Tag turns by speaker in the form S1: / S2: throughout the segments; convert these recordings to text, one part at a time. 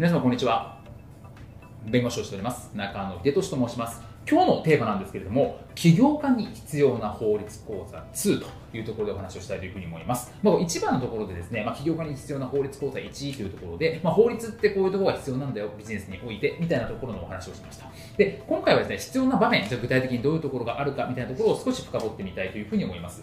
S1: 皆様こんにちは。弁護士をしております。中野秀俊と申します。今日のテーマなんですけれども起業家に必要な法律講座2というところでお話をしたいというふうに思います、まあ、一番のところでですね、まあ、起業家に必要な法律講座1というところで、まあ、法律ってこういうところが必要なんだよビジネスにおいてみたいなところのお話をしました。で今回はですね必要な場面じゃ具体的にどういうところがあるかみたいなところを少し深掘ってみたいというふうに思います。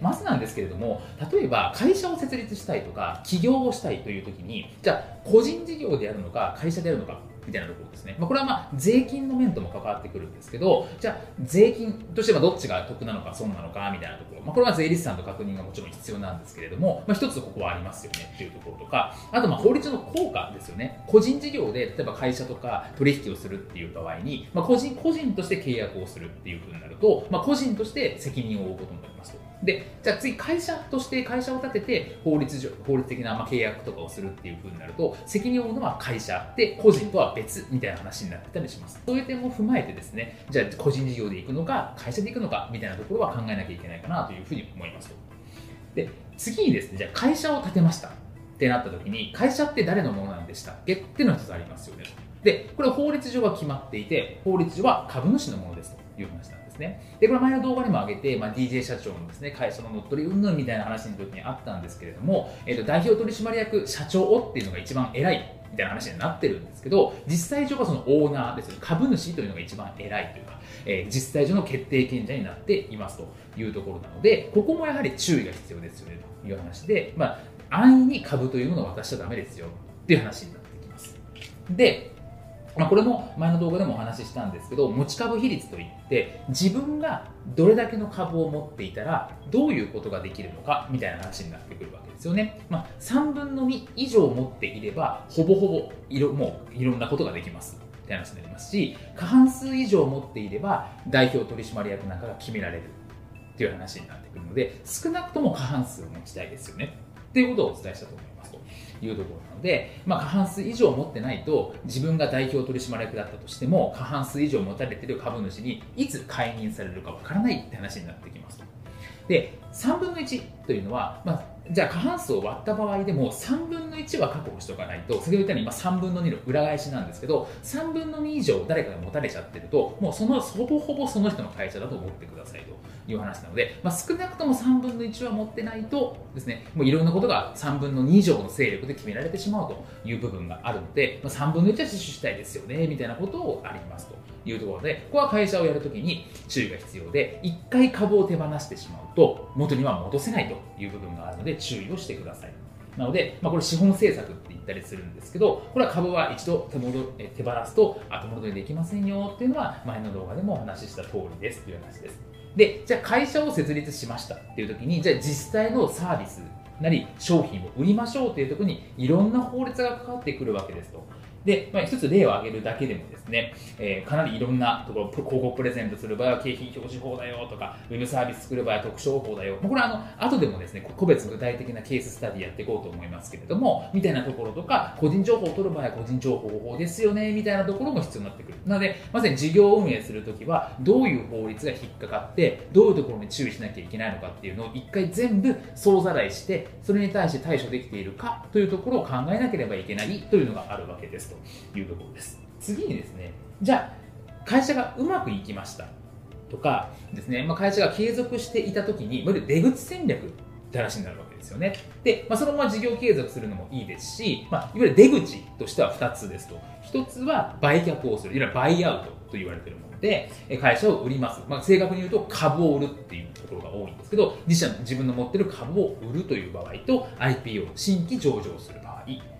S1: まずなんですけれども例えば会社を設立したいとか起業をしたいという時にじゃあ個人事業でやるのか会社でやるのかみたいなところですね、まあ、これはまあ税金の面とも関わってくるんですけどじゃあ税金としてはどっちが得なのか損なのかみたいなところ、まあ、これは税理士さんと確認がもちろん必要なんですけれども、まあ、一つここはありますよねっていうところとか。あとまあ法律の効果ですよね。個人事業で例えば会社とか取引をするっていう場合に、まあ、個人個人として契約をするっていうふうになると、まあ、個人として責任を負うことになりますと。でじゃあ次会社として会社を立てて法律上法律的なまあ契約とかをするっていうふうになると責任を負うのは会社。で個人とは別みたいな話になってたりします。そういう点も踏まえてですねじゃあ個人事業で行くのか会社で行くのかみたいなところは考えなきゃいけないかなというふうに思いますで次にですねじゃあ会社を立てました。ってなった時に会社って誰のものなんでしたっけ？っていうのが一つありますよね。でこれ法律上は決まっていて法律上は株主のものですという話なんですね。で、これ前の動画にも上げて、まあ、DJ 社長のですね、会社の乗っ取り云々みたいな話の時にあったんですけれども、えー、と代表取締役社長っていうのが一番偉いみたいな話になってるんですけど、実際上はそのオーナーですよ、株主というのが一番偉いというか、えー、実際上の決定権者になっていますというところなので、ここもやはり注意が必要ですよねという話で、まあ、安易に株というものを渡しちゃだめですよっていう話になってきます。で、まあ、これも前の動画でもお話ししたんですけど持ち株比率といって自分がどれだけの株を持っていたらどういうことができるのかみたいな話になってくるわけですよね、まあ、3分の2以上持っていればほぼほぼいろもういろんなことができます。って話になりますし過半数以上持っていれば代表取締役なんかが決められる。っていう話になってくるので少なくとも過半数を持ちたいですよね。っていうことをお伝えしたと思いますと。いうところなので、まあ、過半数以上持ってないと自分が代表取締役だったとしても過半数以上持たれている株主にいつ解任されるかわからないって話になってきます。で3分の1というのは、まあ、じゃあ過半数を割った場合でも3分の1は確保しておかないと先ほど言ったように3分の2の裏返しなんですけど3分の2以上誰かが持たれちゃってるともうそのほぼほぼその人の会社だと思ってくださいという話なので、まあ、少なくとも3分の1は持ってないとですねもういろんなことが3分の2以上の勢力で決められてしまうという部分があるので、まあ、3分の1は死守したいですよねみたいなことをありますというところでここは会社をやるときに注意が必要で1回株を手放してしまうと元には戻せないという部分があるので注意をしてください。なので、まあ、これ資本政策って言ったりするんですけどこれは株は一度手戻手放すと後戻りできませんよっていうのは前の動画でもお話しした通りですという話です。でじゃあ会社を設立しましたっていう時にじゃあ実際のサービスなり商品を売りましょうというところにいろんな法律がかかってくるわけですと。で、まあ、一つ例を挙げるだけでもですね、えー、かなりいろんなところ、広告プレゼントする場合は景品表示法だよとか、ウェブサービス作る場合は特徴法だよ。これはあの、後でもですね、個別具体的なケーススタディやっていこうと思いますけれども、みたいなところとか、個人情報を取る場合は個人情報法ですよね、みたいなところも必要になってくる。なので、まさに事業運営するときは、どういう法律が引っかかって、どういうところに注意しなきゃいけないのかっていうのを一回全部総ざらいして、それに対して対処できているかというところを考えなければいけないというのがあるわけですというところです。次にですねじゃあ会社がうまくいきました。とかですね、まあ、会社が継続していた時にいわゆる出口戦略って話になるわけですよね。で、まあ、そのまま事業継続するのもいいですし、まあ、いわゆる出口としては2つですと。1つは売却をする。いわゆるバイアウトと言われているもので会社を売ります、まあ、正確に言うと株を売るっていうところが多いんですけど自社の自分の持ってる株を売るという場合と IPO 新規上場する場合。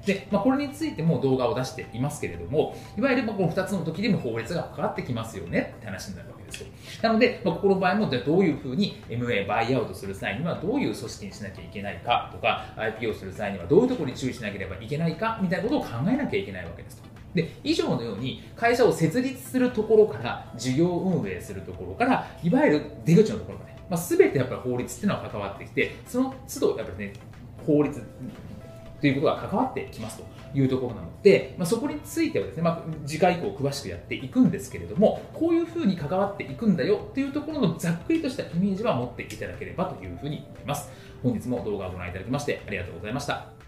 S1: で、まあ、これについても動画を出していますけれどもいわゆるこの2つの時でも法律が関わってきますよねって話になるわけですよ。なので、まあ、ここの場合もどういうふうに MA バイアウトする際にはどういう組織にしなきゃいけないかとか IPO する際にはどういうところに注意しなければいけないかみたいなことを考えなきゃいけないわけですと。で以上のように会社を設立するところから事業運営するところからいわゆる出口のところまで、まあ、全てやっぱり法律っていうのは関わってきてその都度やっぱりね法律ということが関わってきますというところなので、まあ、そこについてはですね、まあ、次回以降詳しくやっていくんですけれどもこういうふうに関わっていくんだよというところのざっくりとしたイメージは持っていただければというふうに思います。本日も動画をご覧いただきましてありがとうございました。